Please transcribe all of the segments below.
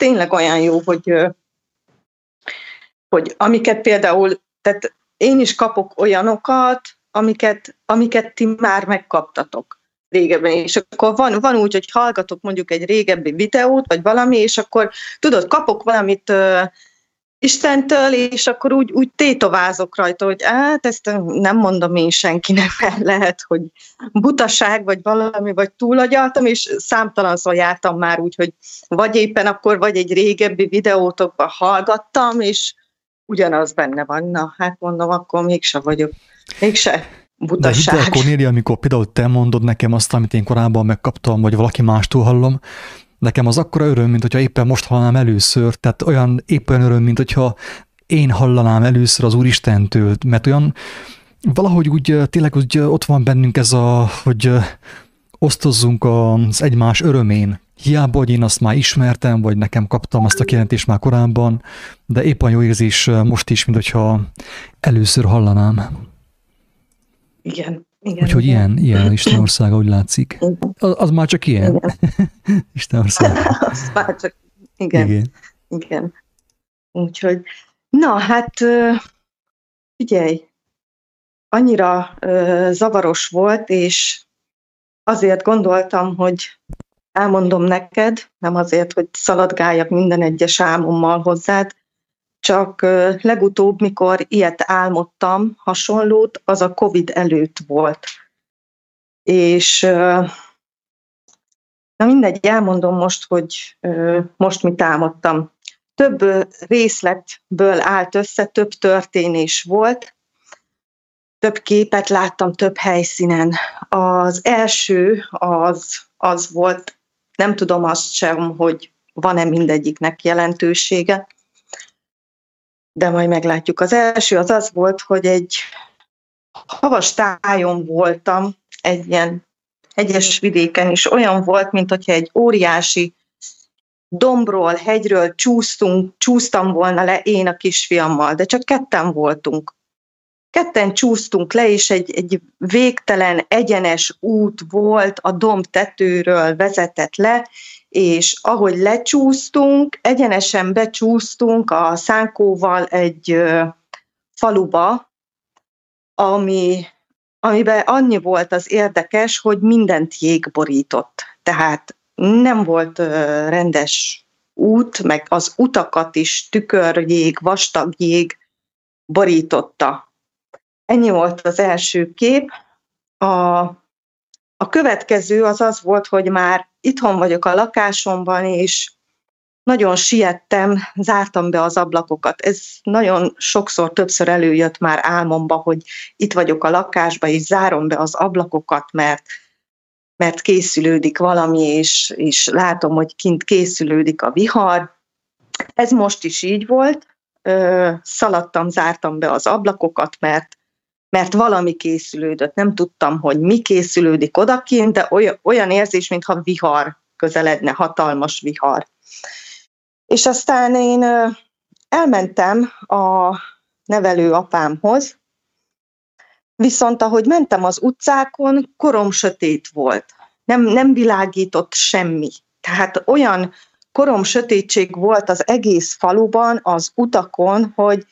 tényleg olyan jó, hogy, hogy amiket például, tehát én is kapok olyanokat, amiket, amiket ti már megkaptatok régebben, és akkor van, van úgy, hogy hallgatok mondjuk egy régebbi videót, vagy valami, és akkor tudod, kapok valamit Istentől, és akkor úgy, úgy tétovázok rajta, hogy hát ezt nem mondom én senkinek, mert lehet, hogy butaság, vagy valami, vagy túlagyaltam, és számtalanszor jártam már úgy, hogy vagy éppen akkor, vagy egy régebbi videótokban hallgattam, és ugyanaz benne van. Na, hát mondom, akkor mégse vagyok, mégse butaság. De hidd Cornélia, amikor például te mondod nekem azt, amit én korábban megkaptam, vagy valaki mástól hallom, nekem az akkora öröm, mint hogyha éppen most hallanám először, tehát olyan éppen öröm, mint hogyha én hallanám először az Úristentől, mert olyan valahogy úgy tényleg úgy ott van bennünk ez a, hogy osztozzunk az egymás örömén. Hiába, hogy én azt már ismertem, vagy nekem kaptam azt a kijelentést már korábban, de éppen jó érzés most is, mint hogyha először hallanám. Igen, igen, Úgyhogy igen. ilyen, ilyen Isten országa, úgy látszik. Az, az már csak ilyen. Igen. Isten országa. az már csak, igen. Igen. igen. Úgyhogy, na hát, figyelj, annyira zavaros volt, és azért gondoltam, hogy elmondom neked, nem azért, hogy szaladgáljak minden egyes álmommal hozzád, csak legutóbb, mikor ilyet álmodtam, hasonlót, az a Covid előtt volt. És na mindegy, elmondom most, hogy most mit álmodtam. Több részletből állt össze, több történés volt, több képet láttam több helyszínen. Az első az, az volt, nem tudom azt sem, hogy van-e mindegyiknek jelentősége, de majd meglátjuk. Az első az az volt, hogy egy havas tájon voltam, egy ilyen hegyes vidéken, és olyan volt, mint hogyha egy óriási dombról, hegyről csúsztunk, csúsztam volna le én a kisfiammal, de csak ketten voltunk. Ketten csúsztunk le, és egy, egy végtelen, egyenes út volt, a domb tetőről vezetett le, és ahogy lecsúsztunk, egyenesen becsúsztunk a szánkóval egy faluba, ami, amiben annyi volt az érdekes, hogy mindent jég borított. Tehát nem volt rendes út, meg az utakat is tükörjég, vastag jég borította. Ennyi volt az első kép. A a következő az az volt, hogy már itthon vagyok a lakásomban, és nagyon siettem, zártam be az ablakokat. Ez nagyon sokszor, többször előjött már álmomba, hogy itt vagyok a lakásba, és zárom be az ablakokat, mert, mert készülődik valami, és, és látom, hogy kint készülődik a vihar. Ez most is így volt. Szaladtam, zártam be az ablakokat, mert mert valami készülődött. Nem tudtam, hogy mi készülődik odakint, de olyan, érzés, mintha vihar közeledne, hatalmas vihar. És aztán én elmentem a nevelő apámhoz, viszont ahogy mentem az utcákon, korom sötét volt. Nem, nem világított semmi. Tehát olyan korom sötétség volt az egész faluban, az utakon, hogy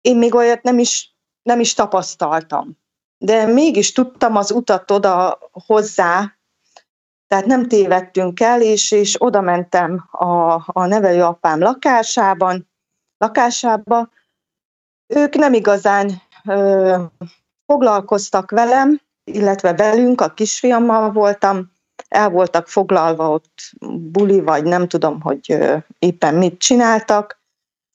én még olyat nem is nem is tapasztaltam. De mégis tudtam az utat oda hozzá, tehát nem tévedtünk el, és, és oda mentem a, a nevelőapám lakásában, lakásába. Ők nem igazán ö, foglalkoztak velem, illetve velünk, a kisfiammal voltam, el voltak foglalva ott buli, vagy nem tudom, hogy éppen mit csináltak.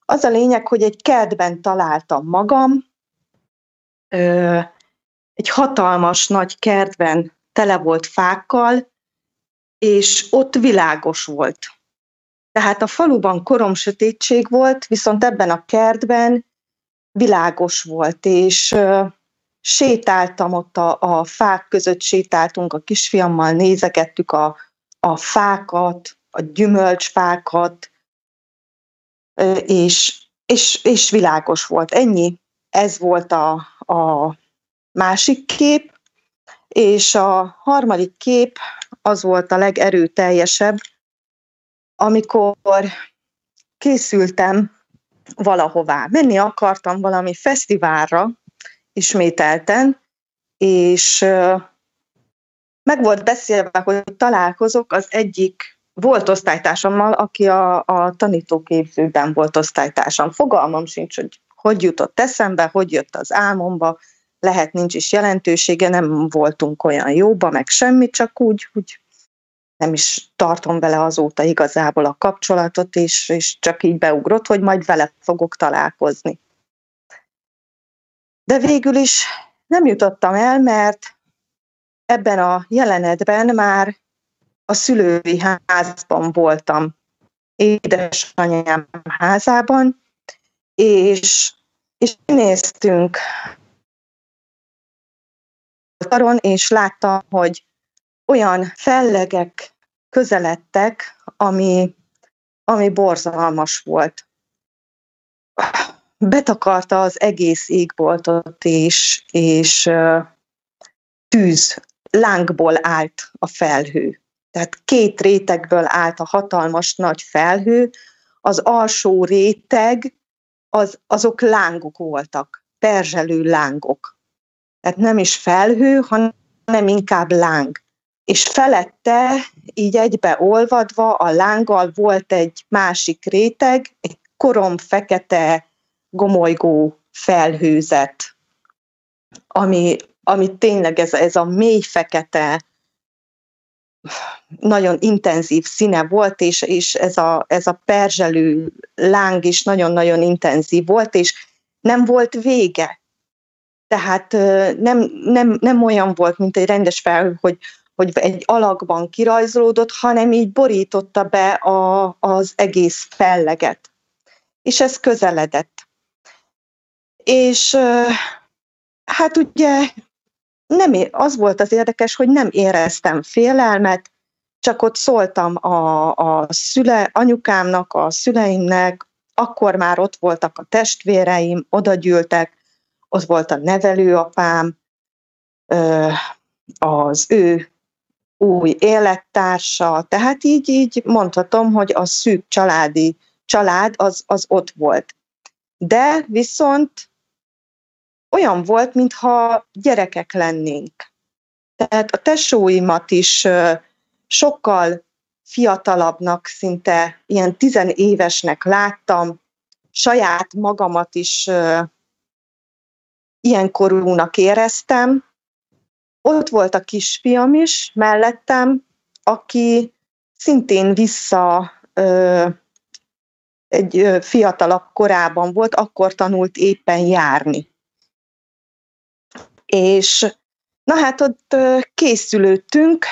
Az a lényeg, hogy egy kertben találtam magam, egy hatalmas nagy kertben tele volt fákkal, és ott világos volt. Tehát a faluban korom sötétség volt, viszont ebben a kertben világos volt, és sétáltam ott a, a fák között, sétáltunk a kisfiammal, nézegettük a, a fákat, a gyümölcsfákat, és, és, és világos volt. Ennyi. Ez volt a, a másik kép, és a harmadik kép az volt a legerőteljesebb, amikor készültem valahová. Menni akartam valami fesztiválra ismételten, és meg volt beszélve, hogy találkozok az egyik volt osztálytársammal, aki a, a tanítóképzőben volt osztálytársam. Fogalmam sincs, hogy hogy jutott eszembe, hogy jött az álmomba, lehet nincs is jelentősége, nem voltunk olyan jóba, meg semmi, csak úgy, úgy nem is tartom vele azóta igazából a kapcsolatot, és, és csak így beugrott, hogy majd vele fogok találkozni. De végül is nem jutottam el, mert ebben a jelenetben már a szülői házban voltam, édesanyám házában, és, és néztünk karon, és láttam, hogy olyan fellegek közeledtek, ami, ami borzalmas volt. Betakarta az egész égboltot, és, és tűz, lángból állt a felhő. Tehát két rétegből állt a hatalmas nagy felhő, az alsó réteg, az, azok lángok voltak, perzselő lángok. Tehát nem is felhő, hanem inkább láng. És felette, így egybe olvadva, a lánggal volt egy másik réteg, egy korom fekete gomolygó felhőzet, ami, ami tényleg ez, ez a mély fekete, nagyon intenzív színe volt, és, és ez, a, ez a perzselő láng is nagyon-nagyon intenzív volt, és nem volt vége. Tehát nem, nem, nem olyan volt, mint egy rendes fel, hogy, hogy egy alakban kirajzolódott, hanem így borította be a, az egész felleget. És ez közeledett. És hát ugye nem, az volt az érdekes, hogy nem éreztem félelmet, csak ott szóltam a, a szüle, anyukámnak, a szüleimnek, akkor már ott voltak a testvéreim, oda gyűltek, ott volt a nevelőapám, az ő új élettársa, tehát így, így mondhatom, hogy a szűk családi család az, az ott volt. De viszont olyan volt, mintha gyerekek lennénk. Tehát a tesóimat is sokkal fiatalabbnak, szinte ilyen tizenévesnek láttam, saját magamat is ilyen korúnak éreztem. Ott volt a kisfiam is mellettem, aki szintén vissza ö, egy fiatalabb korában volt, akkor tanult éppen járni. És na hát ott készülődtünk,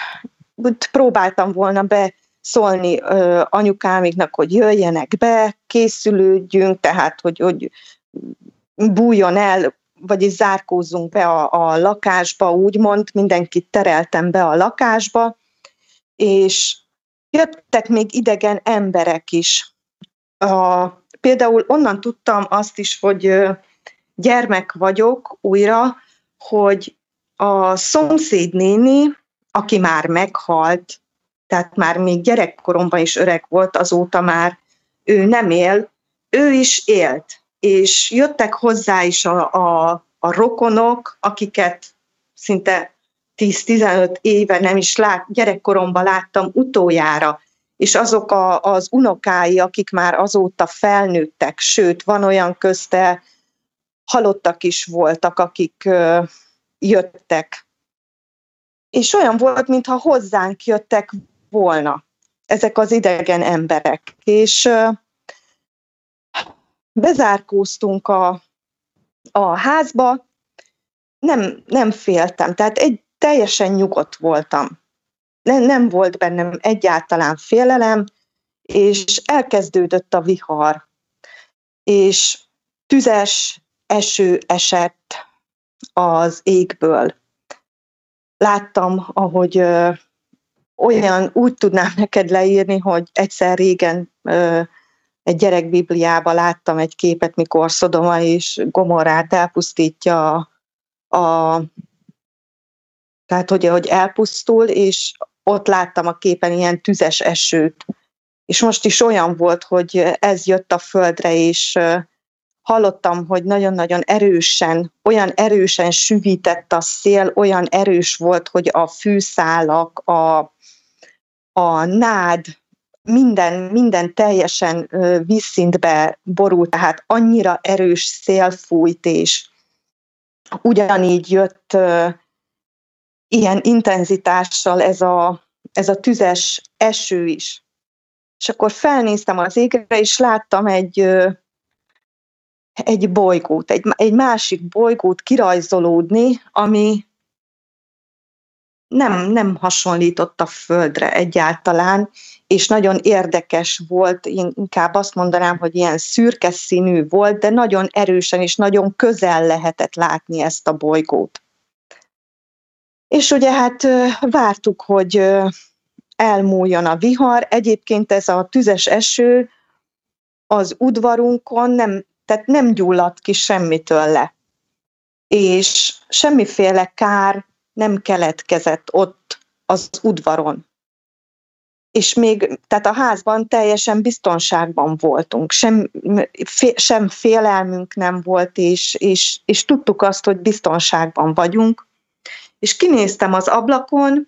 úgy próbáltam volna be szólni ö, anyukámiknak, hogy jöjjenek be, készülődjünk, tehát hogy, hogy bújjon el, vagyis zárkózzunk be a, a lakásba, úgymond, mindenkit tereltem be a lakásba, és jöttek még idegen emberek is. A, például onnan tudtam azt is, hogy gyermek vagyok újra, hogy a szomszéd néni, aki már meghalt, tehát már még gyerekkoromban is öreg volt, azóta már ő nem él, ő is élt, és jöttek hozzá is a, a, a rokonok, akiket szinte 10-15 éve nem is lát, gyerekkoromban láttam utoljára, és azok a, az unokái, akik már azóta felnőttek, sőt, van olyan közte, halottak is voltak, akik jöttek. És olyan volt, mintha hozzánk jöttek volna ezek az idegen emberek. És bezárkóztunk a, a házba, nem, nem féltem, tehát egy teljesen nyugodt voltam. Nem, nem volt bennem egyáltalán félelem, és elkezdődött a vihar, és tüzes eső esett az égből. Láttam, ahogy ö, olyan úgy tudnám neked leírni, hogy egyszer régen ö, egy gyerekbibliába láttam egy képet, mikor Szodoma és Gomorrát elpusztítja a, a tehát hogy, hogy elpusztul, és ott láttam a képen ilyen tüzes esőt, És most is olyan volt, hogy ez jött a földre, és hallottam, hogy nagyon-nagyon erősen, olyan erősen süvített a szél, olyan erős volt, hogy a fűszálak, a, a nád, minden, minden teljesen vízszintbe borult, tehát annyira erős szél fújt, és ugyanígy jött ilyen intenzitással ez a, ez a tüzes eső is. És akkor felnéztem az égre, és láttam egy, egy bolygót, egy, egy másik bolygót kirajzolódni, ami nem, nem hasonlított a Földre egyáltalán, és nagyon érdekes volt, én inkább azt mondanám, hogy ilyen szürke színű volt, de nagyon erősen és nagyon közel lehetett látni ezt a bolygót. És ugye hát vártuk, hogy elmúljon a vihar. Egyébként ez a tüzes eső az udvarunkon nem, tehát nem gyulladt ki semmitől le. És semmiféle kár nem keletkezett ott az udvaron. És még, tehát a házban teljesen biztonságban voltunk, sem, sem félelmünk nem volt, és, és, és tudtuk azt, hogy biztonságban vagyunk. És kinéztem az ablakon,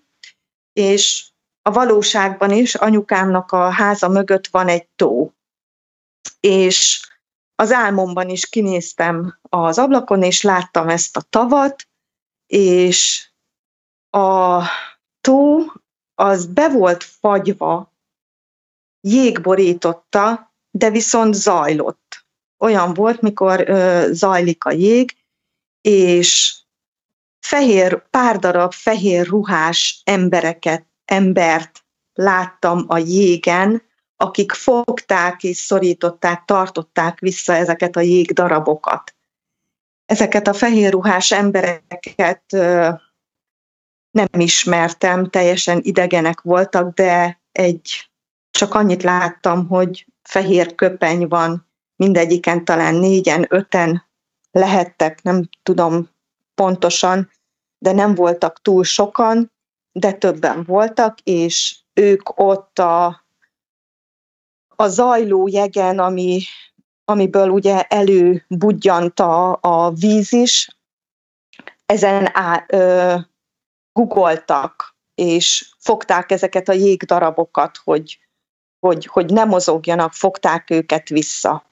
és a valóságban is anyukámnak a háza mögött van egy tó. És az álmomban is kinéztem az ablakon, és láttam ezt a tavat, és a tó az be volt fagyva, jég borította, de viszont zajlott. Olyan volt, mikor ö, zajlik a jég, és fehér, pár darab fehér ruhás embereket, embert láttam a jégen, akik fogták és szorították, tartották vissza ezeket a jégdarabokat. Ezeket a fehér ruhás embereket nem ismertem, teljesen idegenek voltak, de egy, csak annyit láttam, hogy fehér köpeny van, mindegyiken talán négyen, öten lehettek, nem tudom pontosan, de nem voltak túl sokan, de többen voltak, és ők ott a, a zajló jegen, ami, amiből ugye előbudjant a, víz is, ezen á, ö, googoltak, és fogták ezeket a jégdarabokat, hogy, hogy, hogy ne mozogjanak, fogták őket vissza.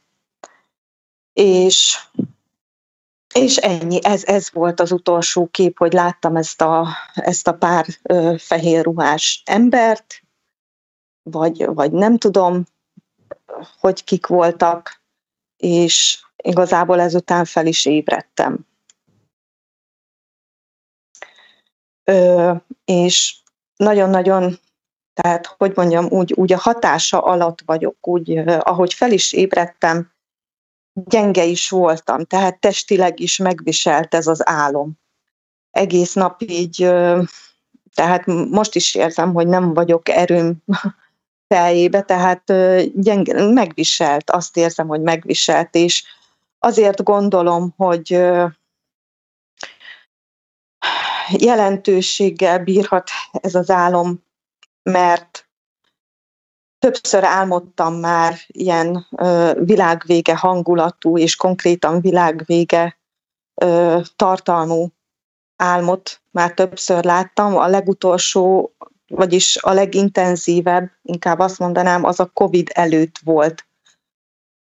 És, és ennyi, ez, ez volt az utolsó kép, hogy láttam ezt a, ezt a pár ö, fehér ruhás embert, vagy, vagy nem tudom, hogy kik voltak, és igazából ezután fel is ébredtem. Ö, és nagyon-nagyon, tehát hogy mondjam, úgy, úgy a hatása alatt vagyok, úgy, ahogy fel is ébredtem, gyenge is voltam, tehát testileg is megviselt ez az álom. Egész nap így, tehát most is érzem, hogy nem vagyok erőm teljébe, tehát gyenge, megviselt, azt érzem, hogy megviselt, és azért gondolom, hogy jelentőséggel bírhat ez az álom, mert többször álmodtam már ilyen világvége hangulatú és konkrétan világvége tartalmú álmot már többször láttam. A legutolsó, vagyis a legintenzívebb, inkább azt mondanám, az a COVID előtt volt,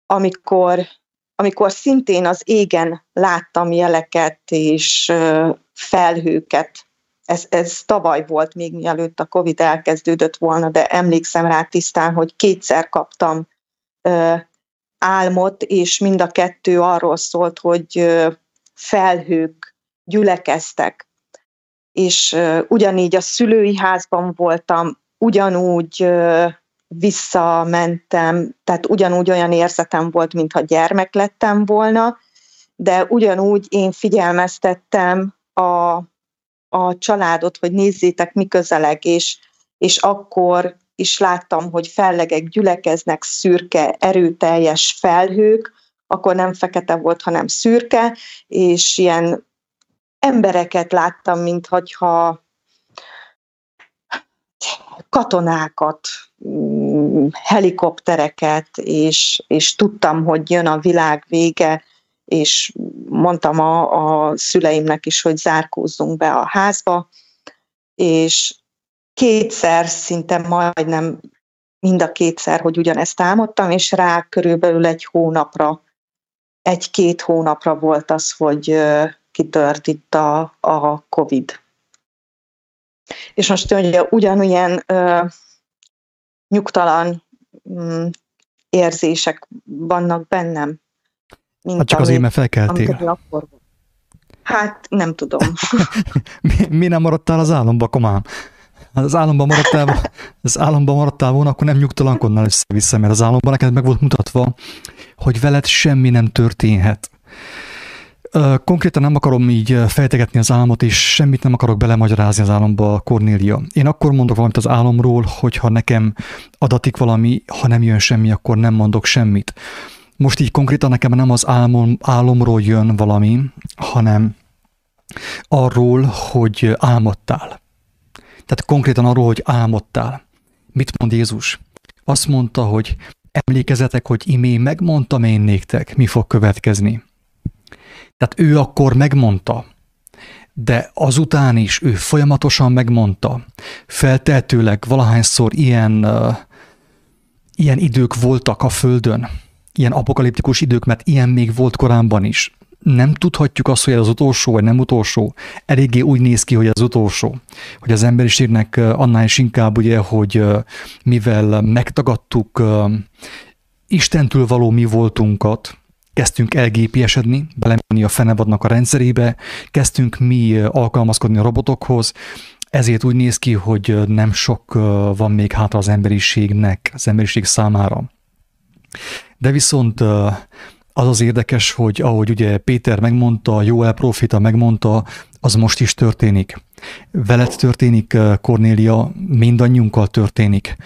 amikor, amikor szintén az égen láttam jeleket és felhőket. Ez, ez tavaly volt, még mielőtt a Covid elkezdődött volna, de emlékszem rá tisztán, hogy kétszer kaptam álmot, és mind a kettő arról szólt, hogy felhők gyülekeztek. És ugyanígy a szülői házban voltam, ugyanúgy visszamentem, tehát ugyanúgy olyan érzetem volt, mintha gyermek lettem volna, de ugyanúgy én figyelmeztettem a, a családot, hogy nézzétek, mi közeleg, és, és akkor is láttam, hogy fellegek gyülekeznek, szürke, erőteljes felhők, akkor nem fekete volt, hanem szürke, és ilyen embereket láttam, mintha katonákat, mm, helikoptereket, és, és tudtam, hogy jön a világ vége, és mondtam a, a szüleimnek is, hogy zárkózzunk be a házba, és kétszer, szinte majdnem mind a kétszer, hogy ugyanezt álmodtam, és rá körülbelül egy hónapra, egy-két hónapra volt az, hogy kitört itt a, a COVID. És most ugye ugyanolyan ö, nyugtalan mm, érzések vannak bennem. Mint hát csak azért, mert felkeltél. Hát nem tudom. mi, mi nem maradtál az álomba, komám? Az álomban maradtál, az álomban maradtál volna, akkor nem nyugtalankodnál össze-vissza, mert az álomban neked meg volt mutatva, hogy veled semmi nem történhet. Konkrétan nem akarom így fejtegetni az álmot, és semmit nem akarok belemagyarázni az álomba, Kornélia. Én akkor mondok valamit az álomról, hogyha nekem adatik valami, ha nem jön semmi, akkor nem mondok semmit. Most így konkrétan nekem nem az álmom, álomról jön valami, hanem arról, hogy álmodtál. Tehát konkrétan arról, hogy álmodtál. Mit mond Jézus? Azt mondta, hogy emlékezetek, hogy imé megmondtam én néktek, mi fog következni. Tehát ő akkor megmondta, de azután is ő folyamatosan megmondta. Feltehetőleg valahányszor ilyen, ilyen idők voltak a Földön, ilyen apokaliptikus idők, mert ilyen még volt korábban is. Nem tudhatjuk azt, hogy ez az utolsó, vagy nem utolsó. Eléggé úgy néz ki, hogy az utolsó. Hogy az emberiségnek annál is inkább, ugye, hogy mivel megtagadtuk Istentől való mi voltunkat, kezdtünk elgépiesedni, belemenni a fenevadnak a rendszerébe, kezdtünk mi alkalmazkodni a robotokhoz, ezért úgy néz ki, hogy nem sok van még hátra az emberiségnek, az emberiség számára. De viszont az az érdekes, hogy ahogy ugye Péter megmondta, Joel profita megmondta, az most is történik. Veled történik, Kornélia, mindannyiunkkal történik,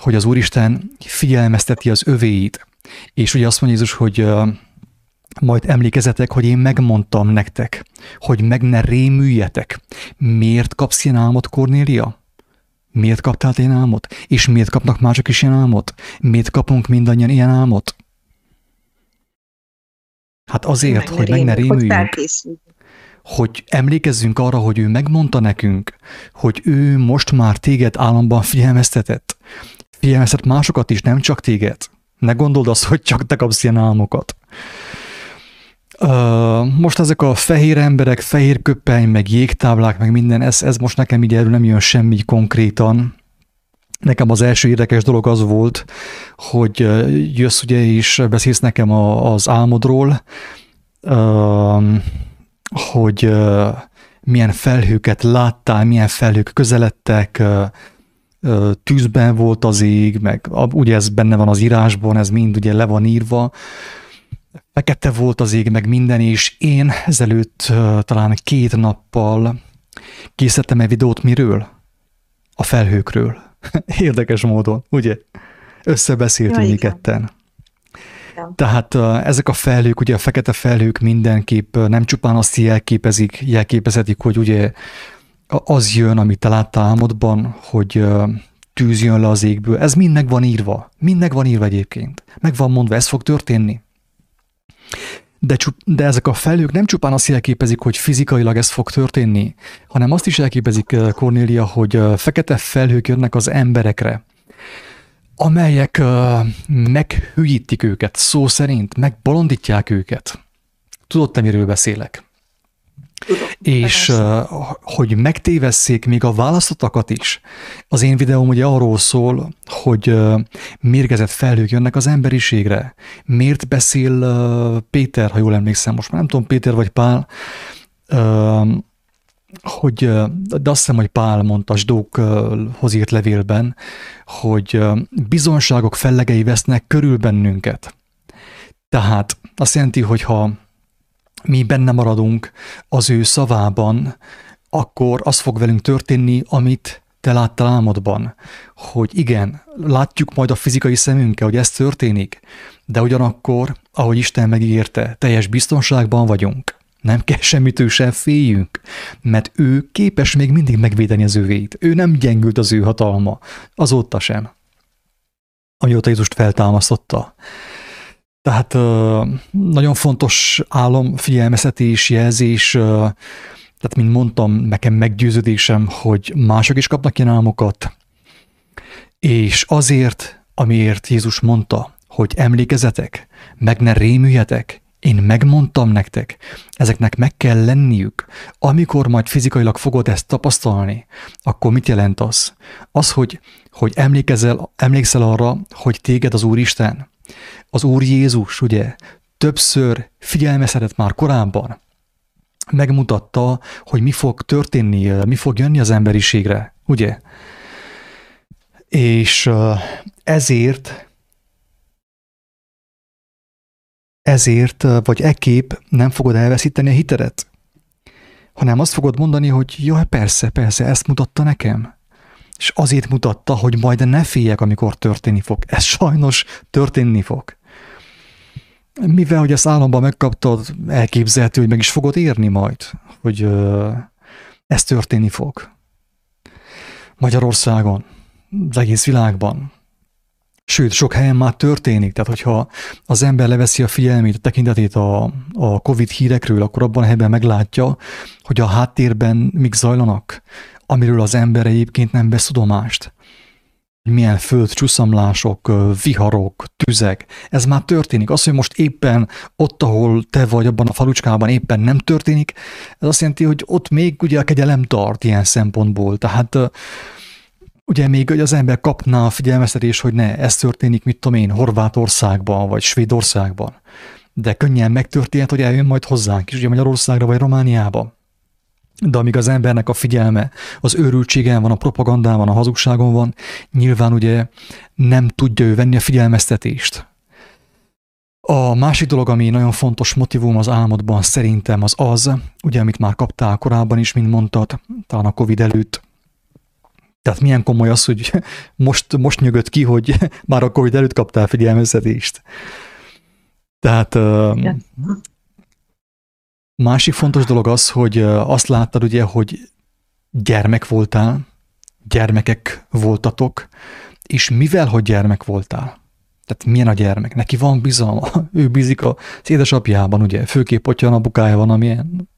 hogy az Úristen figyelmezteti az övéit, és ugye azt mondja Jézus, hogy majd emlékezetek, hogy én megmondtam nektek, hogy meg ne rémüljetek. Miért kapsz ilyen álmot, Kornélia? Miért kaptál ilyen álmot? És miért kapnak mások is ilyen álmot? Miért kapunk mindannyian ilyen álmot? Hát azért, meg hogy meg ne rémüljünk. Hogy emlékezzünk arra, hogy ő megmondta nekünk, hogy ő most már téged államban figyelmeztetett. Figyelmeztet másokat is, nem csak téged. Ne gondold azt, hogy csak te kapsz ilyen álmokat. Most ezek a fehér emberek, fehér köppeny, meg jégtáblák, meg minden, ez, ez most nekem így erről nem jön semmi konkrétan. Nekem az első érdekes dolog az volt, hogy jössz ugye és beszélsz nekem a, az álmodról, hogy milyen felhőket láttál, milyen felhők közeledtek, tűzben volt az ég, meg ugye ez benne van az írásban, ez mind ugye le van írva, fekete volt az ég, meg minden, és én ezelőtt talán két nappal készítettem egy videót miről? A felhőkről. Érdekes módon, ugye? Összebeszéltünk mi ketten. Tehát ezek a felhők, ugye a fekete felhők mindenképp nem csupán azt jelképezik, jelképezetik, hogy ugye az jön, amit te láttál álmodban, hogy tűz jön le az égből. Ez mind meg van írva. Mind meg van írva egyébként. Meg van mondva, ez fog történni. De, de ezek a felhők nem csupán azt jelképezik, hogy fizikailag ez fog történni, hanem azt is jelképezik, Cornélia, hogy fekete felhők jönnek az emberekre, amelyek meghűítik őket, szó szerint, megbolondítják őket. Tudod te, miről beszélek? És hogy megtévesszék még a választottakat is. Az én videóm ugye arról szól, hogy mérgezett felhők jönnek az emberiségre. Miért beszél Péter, ha jól emlékszem, most már nem tudom, Péter vagy Pál, hogy, de azt hiszem, hogy Pál mondta Sdókhoz írt levélben, hogy bizonságok fellegei vesznek körül bennünket. Tehát azt jelenti, hogy ha mi benne maradunk az ő szavában, akkor az fog velünk történni, amit te láttál álmodban, hogy igen, látjuk majd a fizikai szemünkkel, hogy ez történik, de ugyanakkor, ahogy Isten megígérte, teljes biztonságban vagyunk. Nem kell semmitől sem féljünk, mert ő képes még mindig megvédeni az övéit. Ő nem gyengült az ő hatalma, azóta sem. amióta Jézust feltámasztotta. Tehát nagyon fontos álom, figyelmeztetés, jelzés, tehát mint mondtam, nekem meggyőződésem, hogy mások is kapnak ilyen álmokat, és azért, amiért Jézus mondta, hogy emlékezetek, meg ne rémüljetek, én megmondtam nektek, ezeknek meg kell lenniük. Amikor majd fizikailag fogod ezt tapasztalni, akkor mit jelent az? Az, hogy, hogy emlékezel, emlékszel arra, hogy téged az Úristen, az Úr Jézus, ugye, többször figyelmeztetett már korábban, megmutatta, hogy mi fog történni, mi fog jönni az emberiségre, ugye? És ezért ezért, vagy ekép nem fogod elveszíteni a hitedet, hanem azt fogod mondani, hogy jaj, persze, persze, ezt mutatta nekem. És azért mutatta, hogy majd ne féljek, amikor történni fog. Ez sajnos történni fog. Mivel, hogy ezt államban megkaptad, elképzelhető, hogy meg is fogod érni majd, hogy ö, ez történni fog. Magyarországon, az egész világban. Sőt, sok helyen már történik, tehát hogyha az ember leveszi a figyelmét, a tekintetét a, a Covid hírekről, akkor abban a helyben meglátja, hogy a háttérben mik zajlanak, amiről az ember egyébként nem vesz tudomást. Milyen földcsúszamlások, viharok, tüzek, ez már történik. Az, hogy most éppen ott, ahol te vagy, abban a falucskában éppen nem történik, ez azt jelenti, hogy ott még ugye a kegyelem tart ilyen szempontból. Tehát ugye még hogy az ember kapná a figyelmeztetés, hogy ne, ez történik, mit tudom én, Horvátországban, vagy Svédországban. De könnyen megtörténhet, hogy eljön majd hozzánk is, ugye Magyarországra, vagy Romániába. De amíg az embernek a figyelme az őrültségen van, a propagandán van, a hazugságon van, nyilván ugye nem tudja ő venni a figyelmeztetést. A másik dolog, ami nagyon fontos motivum az álmodban szerintem az az, ugye amit már kaptál korábban is, mint mondtad, talán a Covid előtt, tehát milyen komoly az, hogy most, most nyögött ki, hogy már a Covid előtt kaptál figyelmeztetést. Tehát. Másik fontos dolog az, hogy azt láttad ugye, hogy gyermek voltál, gyermekek voltatok, és mivel, hogy gyermek voltál, tehát milyen a gyermek, neki van bizalma, ő bízik az édesapjában, ugye, főképp, hogyha a apukája van, amilyen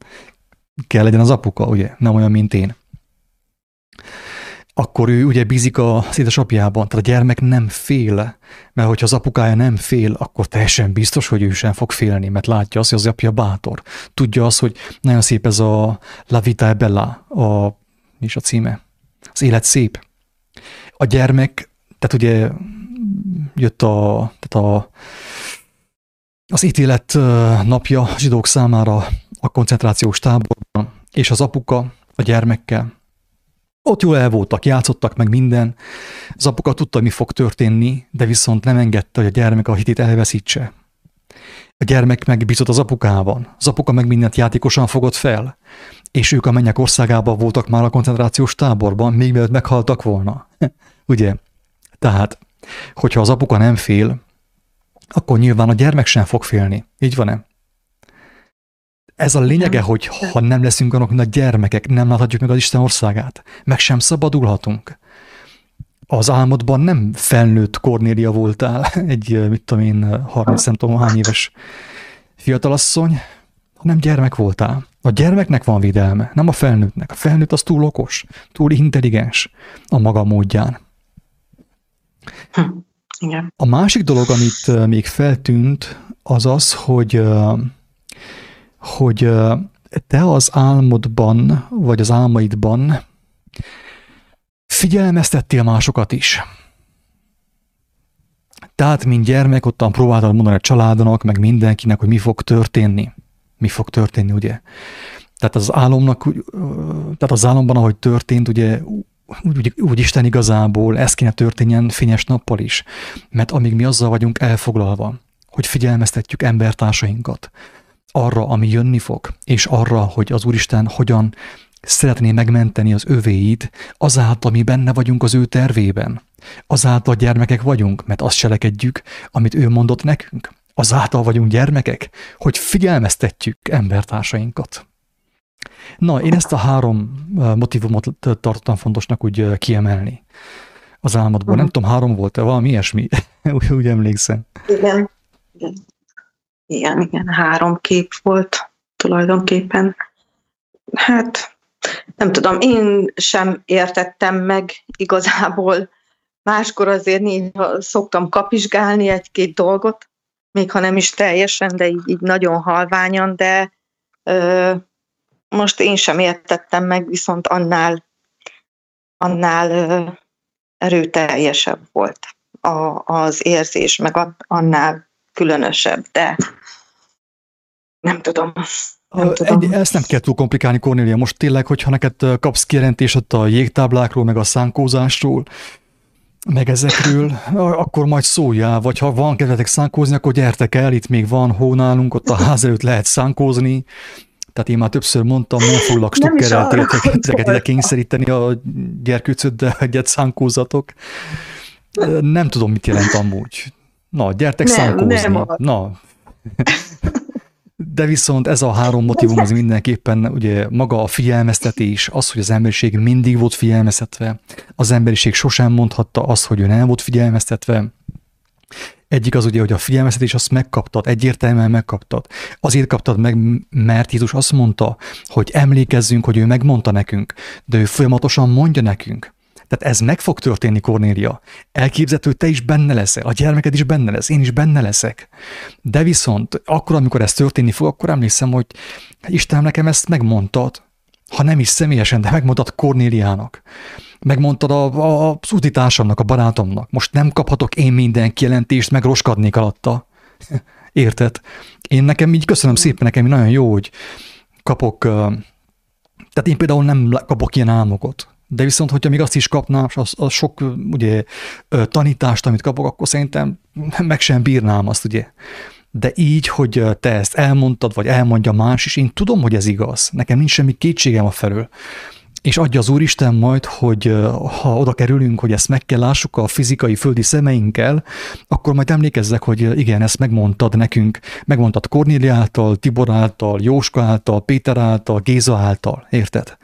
kell legyen az apuka, ugye, nem olyan, mint én akkor ő ugye bízik az édesapjában, tehát a gyermek nem fél, mert hogyha az apukája nem fél, akkor teljesen biztos, hogy ő sem fog félni, mert látja azt, hogy az apja bátor. Tudja azt, hogy nagyon szép ez a La Vita e Bella, a, mi is a címe? Az élet szép. A gyermek, tehát ugye jött a, tehát a az ítélet napja zsidók számára a koncentrációs táborban, és az apuka a gyermekkel ott jól el voltak, játszottak meg minden. Az apuka tudta, mi fog történni, de viszont nem engedte, hogy a gyermek a hitét elveszítse. A gyermek megbízott az apukában. Az apuka meg mindent játékosan fogott fel. És ők a mennyek országában voltak már a koncentrációs táborban, még mielőtt meghaltak volna. Ugye? Tehát, hogyha az apuka nem fél, akkor nyilván a gyermek sem fog félni. Így van-e? Ez a lényege, hogy ha nem leszünk annak, mint a gyermekek, nem láthatjuk meg az Isten országát, meg sem szabadulhatunk. Az álmodban nem felnőtt Kornélia voltál, egy, mit tudom én, 30 nem tudom hány éves fiatalasszony, hanem gyermek voltál. A gyermeknek van védelme, nem a felnőttnek. A felnőtt az túl okos, túl intelligens a maga módján. Hm, igen. A másik dolog, amit még feltűnt, az az, hogy hogy te az álmodban, vagy az álmaidban figyelmeztettél másokat is. Tehát, mint gyermek, ottan próbáltad mondani a családnak, meg mindenkinek, hogy mi fog történni. Mi fog történni, ugye? Tehát az álomnak, tehát az álomban, ahogy történt, ugye úgy, úgy, úgy Isten igazából ez kéne történjen fényes nappal is. Mert amíg mi azzal vagyunk elfoglalva, hogy figyelmeztetjük embertársainkat, arra, ami jönni fog, és arra, hogy az Úristen hogyan szeretné megmenteni az övéit, azáltal mi benne vagyunk az ő tervében. Azáltal gyermekek vagyunk, mert azt cselekedjük, amit ő mondott nekünk. Azáltal vagyunk gyermekek, hogy figyelmeztetjük embertársainkat. Na, én ezt a három motivumot tartottam fontosnak úgy kiemelni az álmodban. Uh-huh. Nem tudom, három volt-e, valami ilyesmi. úgy, úgy emlékszem. Igen. igen. Igen, igen, három kép volt tulajdonképpen. Hát nem tudom, én sem értettem meg igazából. Máskor azért néha szoktam kapizsgálni egy-két dolgot, még ha nem is teljesen, de így, így nagyon halványan, de ö, most én sem értettem meg, viszont annál, annál ö, erőteljesebb volt a, az érzés, meg annál különösebb, de nem tudom. Nem tudom. Egy, ezt nem kell túl komplikálni, Cornélia. Most tényleg, hogyha neked kapsz kijelentést a jégtáblákról, meg a szánkózásról, meg ezekről, akkor majd szóljál, vagy ha van kedvetek szánkózni, akkor gyertek el, itt még van hó nálunk, ott a ház előtt lehet szánkózni, tehát én már többször mondtam, nem foglak stukkerrel titeket ide kényszeríteni a gyerkőcöt, de egyet szánkózatok. Nem tudom, mit jelent amúgy. Na, gyertek nem. Nem Na. De viszont ez a három motivum az mindenképpen ugye maga a figyelmeztetés, az, hogy az emberiség mindig volt figyelmeztetve, az emberiség sosem mondhatta azt, hogy ő nem volt figyelmeztetve, egyik az ugye, hogy a figyelmeztetés azt megkaptad, egyértelműen megkaptad. Azért kaptad meg, mert Jézus azt mondta, hogy emlékezzünk, hogy ő megmondta nekünk, de ő folyamatosan mondja nekünk. Tehát ez meg fog történni, Kornélia. Elképzelhető, hogy te is benne leszel, a gyermeked is benne lesz, én is benne leszek. De viszont akkor, amikor ez történni fog, akkor emlékszem, hogy Isten nekem ezt megmondtad. Ha nem is személyesen, de megmondtad Kornéliának. Megmondtad a, a, a utitársamnak, a barátomnak. Most nem kaphatok én minden kijelentést, meg roskadnék alatta. Érted? Én nekem így köszönöm szépen, nekem nagyon jó, hogy kapok, tehát én például nem kapok ilyen álmokat. De viszont, hogyha még azt is kapnám, az, az sok ugye, tanítást, amit kapok, akkor szerintem meg sem bírnám azt, ugye. De így, hogy te ezt elmondtad, vagy elmondja más is, én tudom, hogy ez igaz. Nekem nincs semmi kétségem a felől. És adja az Úristen majd, hogy ha oda kerülünk, hogy ezt meg kell lássuk a fizikai földi szemeinkkel, akkor majd emlékezzek, hogy igen, ezt megmondtad nekünk, megmondtad Kornéli által, Tibor által, Jóska által, Péter által, Géza által, érted?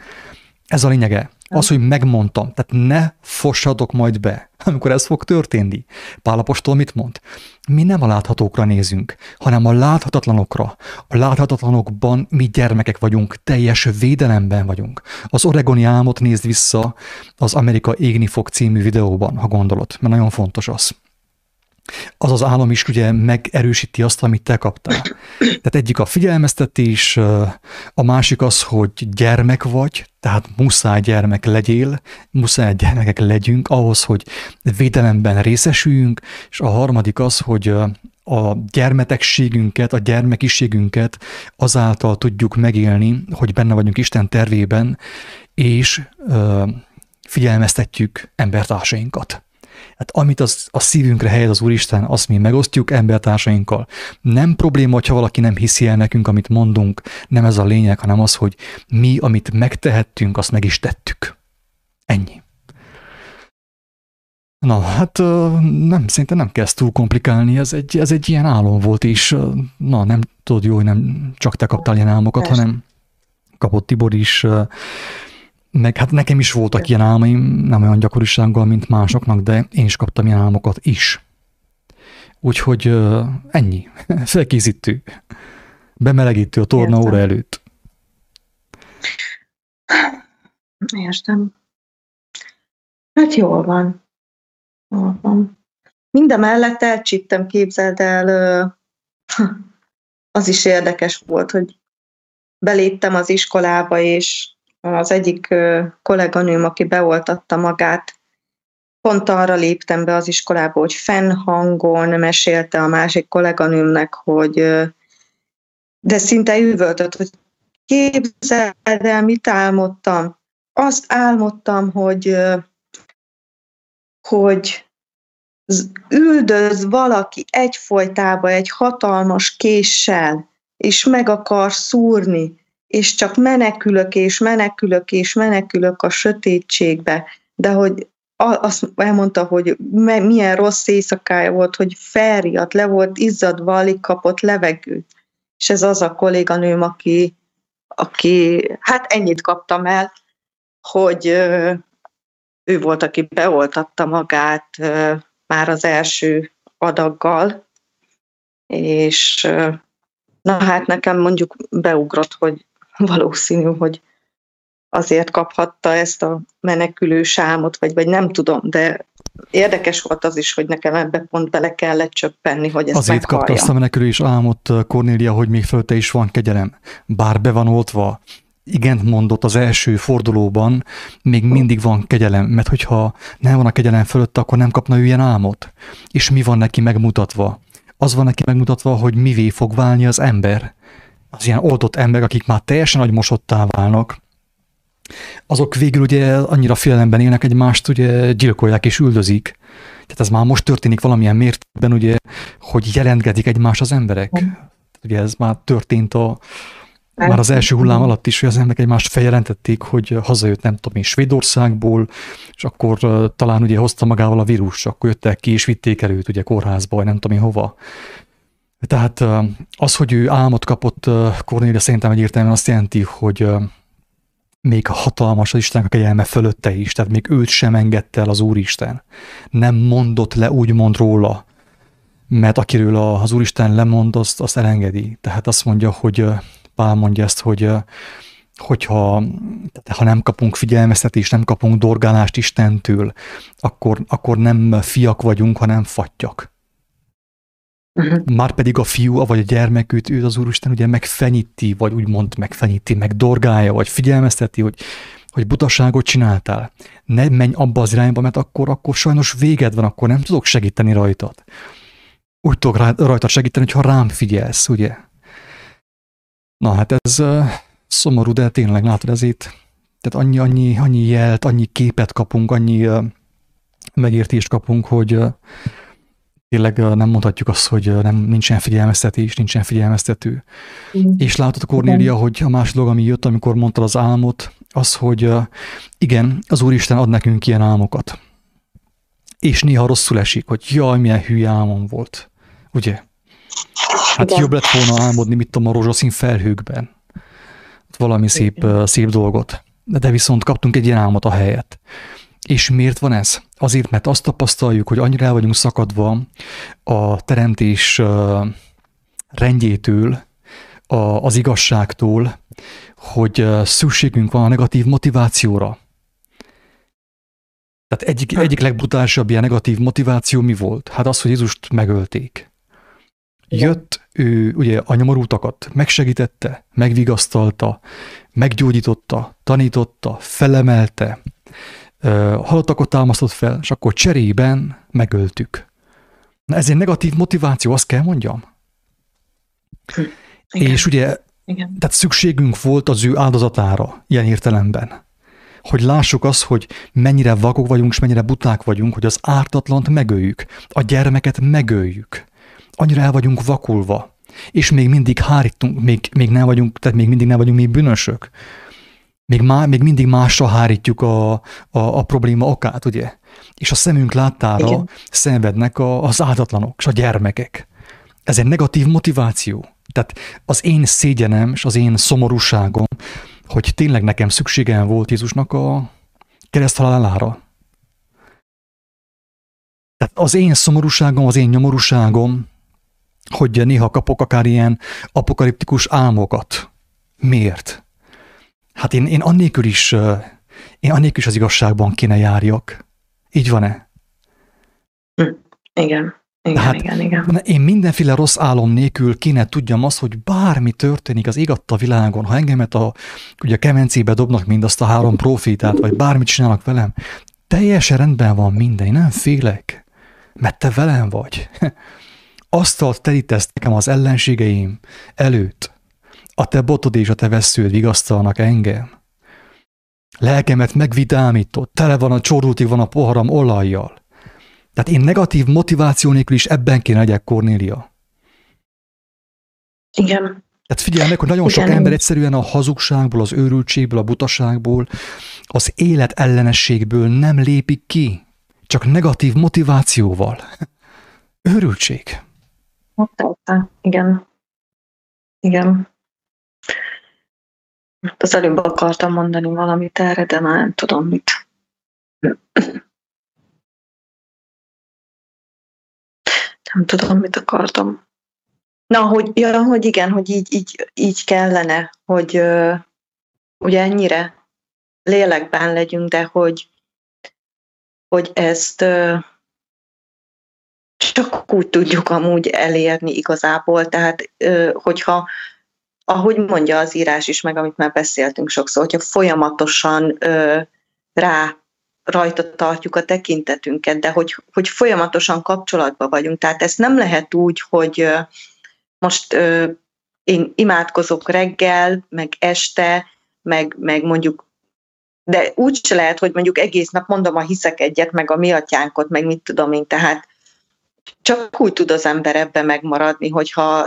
Ez a lényege. Az, hogy megmondtam, tehát ne fossadok majd be, amikor ez fog történni. Pálapostól mit mond? Mi nem a láthatókra nézünk, hanem a láthatatlanokra. A láthatatlanokban mi gyermekek vagyunk, teljes védelemben vagyunk. Az oregoni álmot nézd vissza az Amerika égni fog című videóban, ha gondolod, mert nagyon fontos az az az álom is ugye megerősíti azt, amit te kaptál. Tehát egyik a figyelmeztetés, a másik az, hogy gyermek vagy, tehát muszáj gyermek legyél, muszáj gyermekek legyünk ahhoz, hogy védelemben részesüljünk, és a harmadik az, hogy a gyermetegségünket, a gyermekiségünket azáltal tudjuk megélni, hogy benne vagyunk Isten tervében, és figyelmeztetjük embertársainkat. Hát amit az, a szívünkre helyez az Úristen, azt mi megosztjuk embertársainkkal. Nem probléma, ha valaki nem hiszi el nekünk, amit mondunk, nem ez a lényeg, hanem az, hogy mi, amit megtehettünk, azt meg is tettük. Ennyi. Na, hát nem, szerintem nem kezd túl komplikálni, ez egy, ez egy ilyen álom volt, és na, nem tudod jó, hogy nem csak te kaptál ilyen álmokat, hanem kapott Tibor is, meg hát nekem is voltak ilyen álmaim, nem olyan gyakorisággal, mint másoknak, de én is kaptam ilyen álmokat is. Úgyhogy uh, ennyi. Felkészítő. Bemelegítő a torna óra előtt. Értem. Hát jól van. Jól van. Mindemellett elcsíptem, képzeld el, az is érdekes volt, hogy beléptem az iskolába, és az egyik kolléganőm, aki beoltatta magát, pont arra léptem be az iskolába, hogy fennhangon mesélte a másik kolléganőmnek, hogy de szinte üvöltött, hogy képzeld el, mit álmodtam. Azt álmodtam, hogy, hogy üldöz valaki egyfolytába egy hatalmas késsel, és meg akar szúrni, és csak menekülök, és menekülök, és menekülök a sötétségbe, de hogy azt elmondta, hogy milyen rossz éjszakája volt, hogy felriadt, le volt izzadva, alig kapott levegőt. És ez az a kolléganőm, aki, aki hát ennyit kaptam el, hogy ő volt, aki beoltatta magát már az első adaggal, és na hát nekem mondjuk beugrott, hogy valószínű, hogy azért kaphatta ezt a menekülő sámot, vagy, vagy nem tudom, de érdekes volt az is, hogy nekem ebbe pont bele kellett csöppenni, hogy ezt Azért kapta azt a menekülés álmot, Kornélia, hogy még fölötte is van kegyelem. Bár be van oltva, igent mondott az első fordulóban, még mindig van kegyelem, mert hogyha nem van a kegyelem fölött, akkor nem kapna ő ilyen álmot. És mi van neki megmutatva? Az van neki megmutatva, hogy mivé fog válni az ember. Az ilyen oldott emberek, akik már teljesen agymosottá válnak, azok végül ugye annyira félelemben élnek egymást, ugye gyilkolják és üldözik. Tehát ez már most történik valamilyen mértékben, ugye, hogy jelentgetik egymást az emberek. Ugye ez már történt a, már az első hullám alatt is, hogy az emberek egymást feljelentették, hogy hazajött, nem tudom én, Svédországból, és akkor talán ugye hozta magával a vírus, akkor jöttek ki, és vitték el őt ugye kórházba, vagy nem tudom én hova. Tehát az, hogy ő álmot kapott Kornélia szerintem egyértelműen azt jelenti, hogy még hatalmas az Istennek a kegyelme fölötte is, tehát még őt sem engedte el az Úristen. Nem mondott le úgymond róla, mert akiről az Úristen lemond, azt, azt elengedi. Tehát azt mondja, hogy Pál mondja ezt, hogy hogyha ha nem kapunk figyelmeztetést, nem kapunk dorgálást Istentől, akkor, akkor nem fiak vagyunk, hanem fattyak. Uh-huh. Már pedig a fiú, vagy a gyermek őt, az Úristen ugye megfenyíti, vagy úgymond megfenyíti, meg dorgálja, vagy figyelmezteti, hogy, hogy butaságot csináltál. Ne menj abba az irányba, mert akkor, akkor sajnos véged van, akkor nem tudok segíteni rajtad. Úgy tudok rajtad segíteni, ha rám figyelsz, ugye? Na hát ez uh, szomorú, de tényleg látod ez itt. Tehát annyi, annyi, annyi jelt, annyi képet kapunk, annyi uh, megértést kapunk, hogy uh, tényleg nem mondhatjuk azt, hogy nem, nincsen figyelmeztetés, nincsen figyelmeztető. Mm. És látod, Kornélia, hogy a másik dolog, ami jött, amikor mondtad az álmot, az, hogy igen, az Úristen ad nekünk ilyen álmokat. És néha rosszul esik, hogy jaj, milyen hülye álmom volt. Ugye? Hát igen. jobb lett volna álmodni, mit tudom, a rózsaszín felhőkben. Valami szép, szép dolgot. De viszont kaptunk egy ilyen álmot a helyet. És miért van ez? Azért, mert azt tapasztaljuk, hogy annyira el vagyunk szakadva a teremtés rendjétől, az igazságtól, hogy szükségünk van a negatív motivációra. Tehát egyik, egyik legbrutálisabb ilyen negatív motiváció mi volt? Hát az, hogy Jézust megölték. Jött ő ugye a nyomorútakat, megsegítette, megvigasztalta, meggyógyította, tanította, felemelte, halottakat támasztott fel, és akkor cserében megöltük. Na ez egy negatív motiváció, azt kell mondjam. Igen. És ugye, Igen. tehát szükségünk volt az ő áldozatára, ilyen értelemben. Hogy lássuk azt, hogy mennyire vakok vagyunk, és mennyire buták vagyunk, hogy az ártatlant megöljük, a gyermeket megöljük. Annyira el vagyunk vakulva, és még mindig hárítunk, még, még nem vagyunk, tehát még mindig nem vagyunk mi bűnösök még, má, még mindig másra hárítjuk a, a, a probléma okát, ugye? És a szemünk láttára Igen. szenvednek a, az áldatlanok és a gyermekek. Ez egy negatív motiváció. Tehát az én szégyenem és az én szomorúságom, hogy tényleg nekem szükségem volt Jézusnak a kereszthalálára. Tehát az én szomorúságom, az én nyomorúságom, hogy néha kapok akár ilyen apokaliptikus álmokat. Miért? Hát én, én annélkül is, én annélkül is az igazságban kéne járjak. Így van-e? Igen. Igen, Tehát igen, igen. Én mindenféle rossz álom nélkül kéne tudjam azt, hogy bármi történik az igatta világon, ha engemet a, ugye a kemencébe dobnak mindazt a három profitát, vagy bármit csinálnak velem, teljesen rendben van minden, én nem félek, mert te velem vagy. Asztalt terítesz nekem az ellenségeim előtt, a te botod és a te vesződ vigasztalnak engem. Lelkemet megvidámított, tele van a csordultig van a poharam olajjal. Tehát én negatív motiváció nélkül is ebben kéne legyek, Kornélia. Igen. Tehát figyelj meg, hogy nagyon Igen. sok ember egyszerűen a hazugságból, az őrültségből, a butaságból, az élet ellenességből nem lépik ki, csak negatív motivációval. Őrültség. Igen. Igen. Az előbb akartam mondani valamit erre, de már nem tudom mit. Nem tudom, mit akartam. Na, hogy, ja, hogy igen, hogy így, így, így kellene, hogy uh, ugye ennyire lélekben legyünk, de hogy, hogy ezt uh, csak úgy tudjuk amúgy elérni igazából, tehát uh, hogyha ahogy mondja az írás is, meg amit már beszéltünk sokszor, hogyha folyamatosan ö, rá rajta tartjuk a tekintetünket, de hogy, hogy folyamatosan kapcsolatban vagyunk. Tehát ezt nem lehet úgy, hogy ö, most ö, én imádkozok reggel, meg este, meg, meg mondjuk de úgy se lehet, hogy mondjuk egész nap mondom a hiszek egyet, meg a mi atyánkot, meg mit tudom én, tehát csak úgy tud az ember ebbe megmaradni, hogyha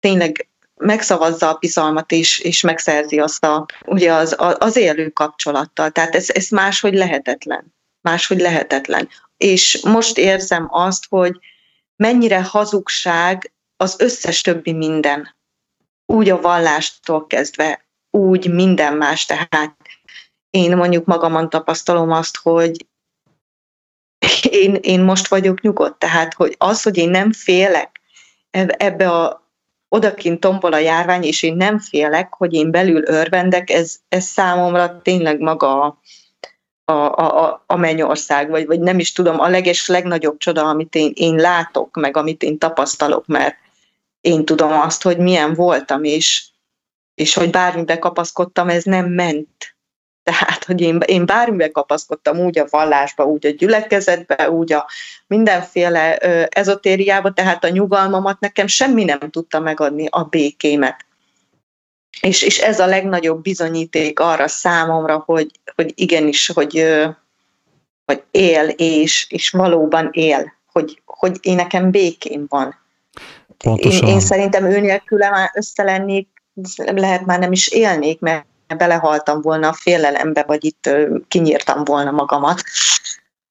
tényleg megszavazza a bizalmat és, és megszerzi azt a, ugye az, az élő kapcsolattal. Tehát ez, ez máshogy lehetetlen. Máshogy lehetetlen. És most érzem azt, hogy mennyire hazugság az összes többi minden. Úgy a vallástól kezdve, úgy minden más. Tehát én mondjuk magamon tapasztalom azt, hogy én, én most vagyok nyugodt. Tehát, hogy az, hogy én nem félek ebbe a, odakint tombol a járvány, és én nem félek, hogy én belül örvendek, ez, ez számomra tényleg maga a, a, a, a mennyország, vagy, vagy nem is tudom, a leges legnagyobb csoda, amit én, én látok, meg amit én tapasztalok, mert én tudom azt, hogy milyen voltam, és, és hogy bármibe kapaszkodtam, ez nem ment. Tehát, hogy én, én bármibe kapaszkodtam, úgy a vallásba, úgy a gyülekezetbe, úgy a mindenféle ö, ezotériába, tehát a nyugalmamat nekem semmi nem tudta megadni a békémet. És, és ez a legnagyobb bizonyíték arra számomra, hogy, hogy igenis, hogy, hogy él, és, és valóban él, hogy, hogy én nekem békém van. Pontosan. Én, én szerintem ő nélküle már össze lennék, lehet már nem is élnék, mert belehaltam volna a félelembe, vagy itt kinyírtam volna magamat,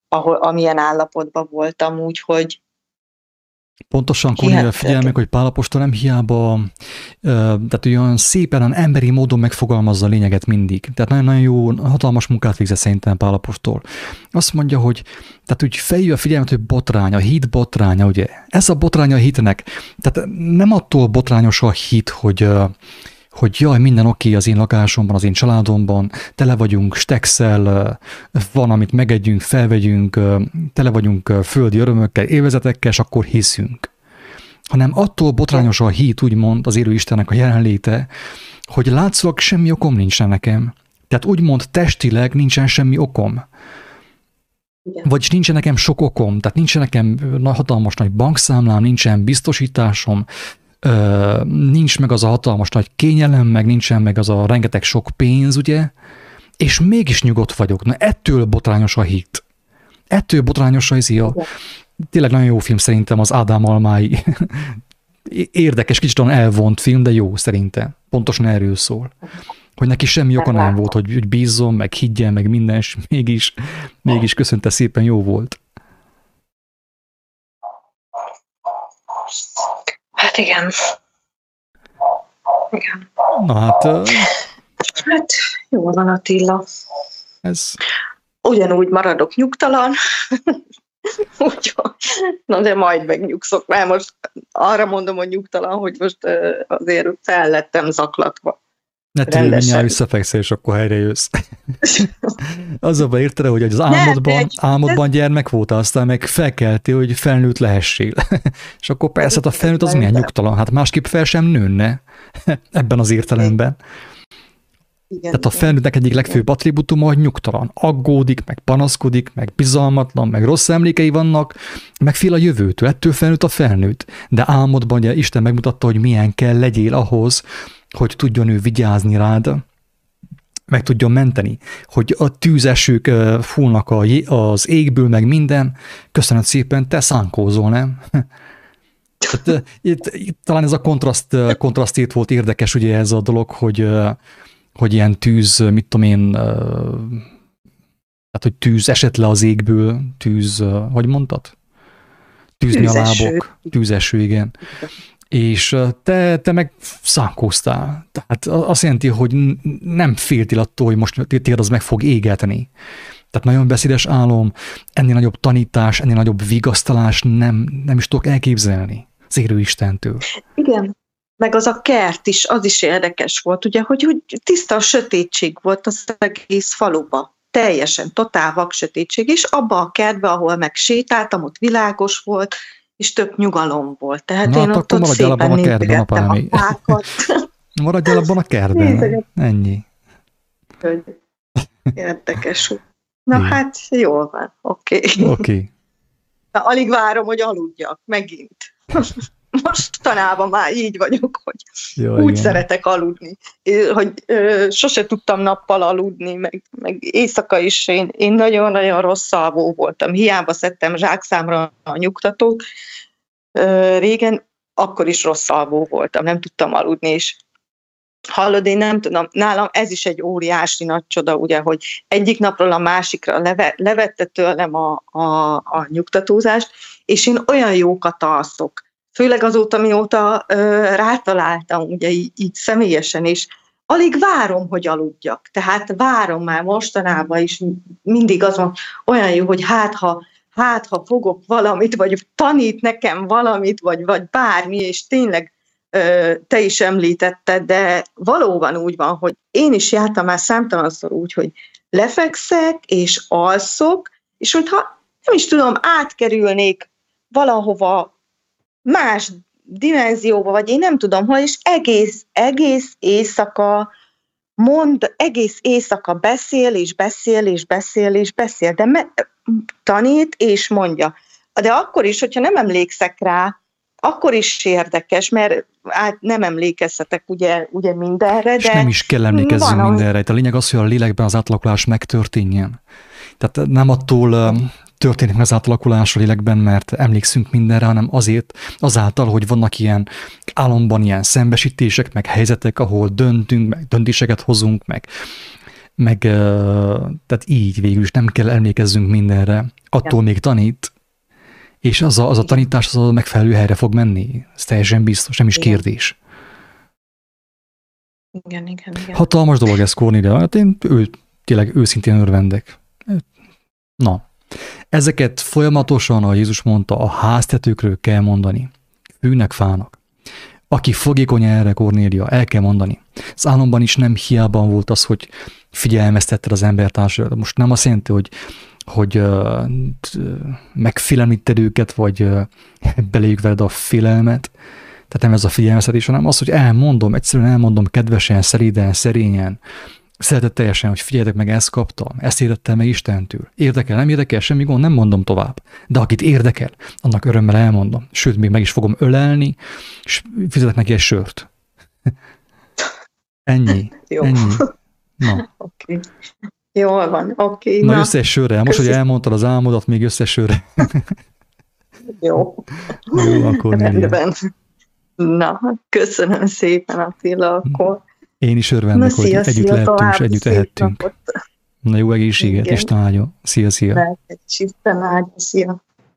ahol, amilyen állapotban voltam, úgyhogy Pontosan, Kornél, figyelj meg, hogy Pálapostól nem hiába, tehát olyan szépen, emberi módon megfogalmazza a lényeget mindig. Tehát nagyon-nagyon jó, hatalmas munkát végzett szerintem Pálapostól. Azt mondja, hogy tehát úgy fejű a figyelmet, hogy botrány, a hit botránya, ugye? Ez a botránya a hitnek. Tehát nem attól botrányos a hit, hogy hogy jaj, minden oké okay az én lakásomban, az én családomban, tele vagyunk stexel, van, amit megegyünk, felvegyünk, tele vagyunk földi örömökkel, élvezetekkel, és akkor hiszünk. Hanem attól botrányos a hit, úgymond az élő Istennek a jelenléte, hogy látszólag semmi okom nincsen nekem. Tehát úgymond testileg nincsen semmi okom. Igen. Vagyis nincsen nekem sok okom, tehát nincsen nekem hatalmas nagy bankszámlám, nincsen biztosításom, ö, nincs meg az a hatalmas nagy kényelem, meg nincsen meg az a rengeteg sok pénz, ugye, és mégis nyugodt vagyok. Na ettől botrányos a hit. Ettől botrányos a izi a... Tényleg nagyon jó film szerintem az Ádám Almái. Érdekes, kicsit olyan elvont film, de jó szerintem. Pontosan erről szól. Hogy neki semmi oka nem volt, hogy, hogy bízzon, meg higgyen, meg minden, és mégis, mégis köszönte szépen, jó volt. Hát igen. Igen. Na hát... Uh... Hát jó van Attila. Ez... Ugyanúgy maradok nyugtalan. Úgyhogy, na de majd megnyugszok, mert most arra mondom, hogy nyugtalan, hogy most azért fel lettem zaklatva. Ne tűnj, mindjárt visszafekszel, és akkor helyre jössz. az a érted, hogy az álmodban, álmodban gyermek volt, aztán meg felkelti, hogy felnőtt lehessél. és akkor persze, hát a felnőtt az milyen nyugtalan, hát másképp fel sem nőne ebben az értelemben. Igen, Tehát a felnőttnek egyik legfőbb attribútuma, hogy nyugtalan. Aggódik, meg panaszkodik, meg bizalmatlan, meg rossz emlékei vannak, meg fél a jövőtől. Ettől felnőtt a felnőtt. De álmodban ugye Isten megmutatta, hogy milyen kell legyél ahhoz, hogy tudjon ő vigyázni rád, meg tudjon menteni, hogy a tűzesők fúlnak az égből, meg minden, köszönöm szépen, te szánkózol, nem? Tehát, itt, itt, talán ez a kontraszt, kontrasztét volt érdekes, ugye ez a dolog, hogy, hogy ilyen tűz, mit tudom én, tehát, hogy tűz esett le az égből, tűz, hogy mondtad? Tűzni tűzeső. a lábok, tűzeső, igen és te, te meg szánkóztál. Tehát azt jelenti, hogy nem féltél attól, hogy most téged az meg fog égetni. Tehát nagyon beszédes álom, ennél nagyobb tanítás, ennél nagyobb vigasztalás nem, nem is tudok elképzelni az érő Istentől. Igen, meg az a kert is, az is érdekes volt, ugye, hogy, hogy tiszta a sötétség volt az egész faluba. Teljesen, totál vak sötétség, és abba a kertbe, ahol meg sétáltam, ott világos volt, és több nyugalom volt. Tehát Na, én hát ott, ott szépen a kertben, a fákat. Maradj el abban a kertben. Ennyi. Érdekes. Na Igen. hát, jól van. Oké. Okay. Oké. Okay. alig várom, hogy aludjak, megint. Most tanában már így vagyok, hogy Jó, úgy igen. szeretek aludni, hogy ö, sose tudtam nappal aludni, meg, meg éjszaka is én, én nagyon-nagyon rossz alvó voltam. Hiába szedtem zsákszámra a nyugtatót. Ö, régen akkor is rossz alvó voltam, nem tudtam aludni, és Hallod, én nem tudom, nálam ez is egy óriási nagy csoda, ugye, hogy egyik napról a másikra leve, levette tőlem a, a, a nyugtatózást, és én olyan jókat alszok. Főleg azóta, mióta ö, rátaláltam, ugye így, így személyesen, és alig várom, hogy aludjak. Tehát várom már mostanában is, mindig az van, olyan jó, hogy hát ha, hát ha fogok valamit, vagy tanít nekem valamit, vagy, vagy bármi, és tényleg te is említetted, de valóban úgy van, hogy én is jártam már számtalanszor úgy, hogy lefekszek és alszok, és hogyha nem is tudom, átkerülnék valahova más dimenzióba, vagy én nem tudom hol, és egész, egész éjszaka mond, egész éjszaka beszél, és beszél, és beszél, és beszél, de me- tanít, és mondja. De akkor is, hogyha nem emlékszek rá, akkor is érdekes, mert hát nem emlékezhetek ugye, ugye mindenre, És de... nem is kell emlékezzünk van, mindenre. A lényeg az, hogy a lélekben az átalakulás megtörténjen. Tehát nem attól történik meg az átalakulás a lélekben, mert emlékszünk mindenre, hanem azért, azáltal, hogy vannak ilyen álomban ilyen szembesítések, meg helyzetek, ahol döntünk, meg döntéseket hozunk, meg, meg tehát így végül is nem kell emlékezzünk mindenre. Attól még tanít, és az a, az a tanítás az a megfelelő helyre fog menni. Ez teljesen biztos, nem is igen. kérdés. Igen, igen, igen. Hatalmas dolog ez, Cornélia. Hát én ő, tényleg őszintén örvendek. Na, ezeket folyamatosan, a Jézus mondta, a háztetőkről kell mondani. Fűnek, fának. Aki fogékony erre, Kornélia, el kell mondani. Az álomban is nem hiába volt az, hogy figyelmeztetted az embertársadat. Most nem azt jelenti, hogy hogy uh, megfélemlíted őket, vagy uh, beléjük veled a félelmet. Tehát nem ez a figyelmeztetés, hanem az, hogy elmondom, egyszerűen elmondom kedvesen, szeréden, szerényen, teljesen, hogy figyeljetek meg, ezt kaptam, ezt értettem meg Istentől. Érdekel, nem érdekel, semmi gond, nem mondom tovább. De akit érdekel, annak örömmel elmondom. Sőt, még meg is fogom ölelni, és fizetek neki egy sört. Ennyi. Jó. Ennyi. Na. Okay. Jól van, oké. Okay, na, na összes sörre. Most, hogy elmondtad az álmodat, még összes sörre. Jó. Jó, akkor Rendben. Na, köszönöm szépen Attila, akkor. Én is örvendek, hogy együtt szia, lehettünk, és együtt ehettünk. Na jó egészséget, Igen. és áldjon. Szia, szia. Isten áldja, szia.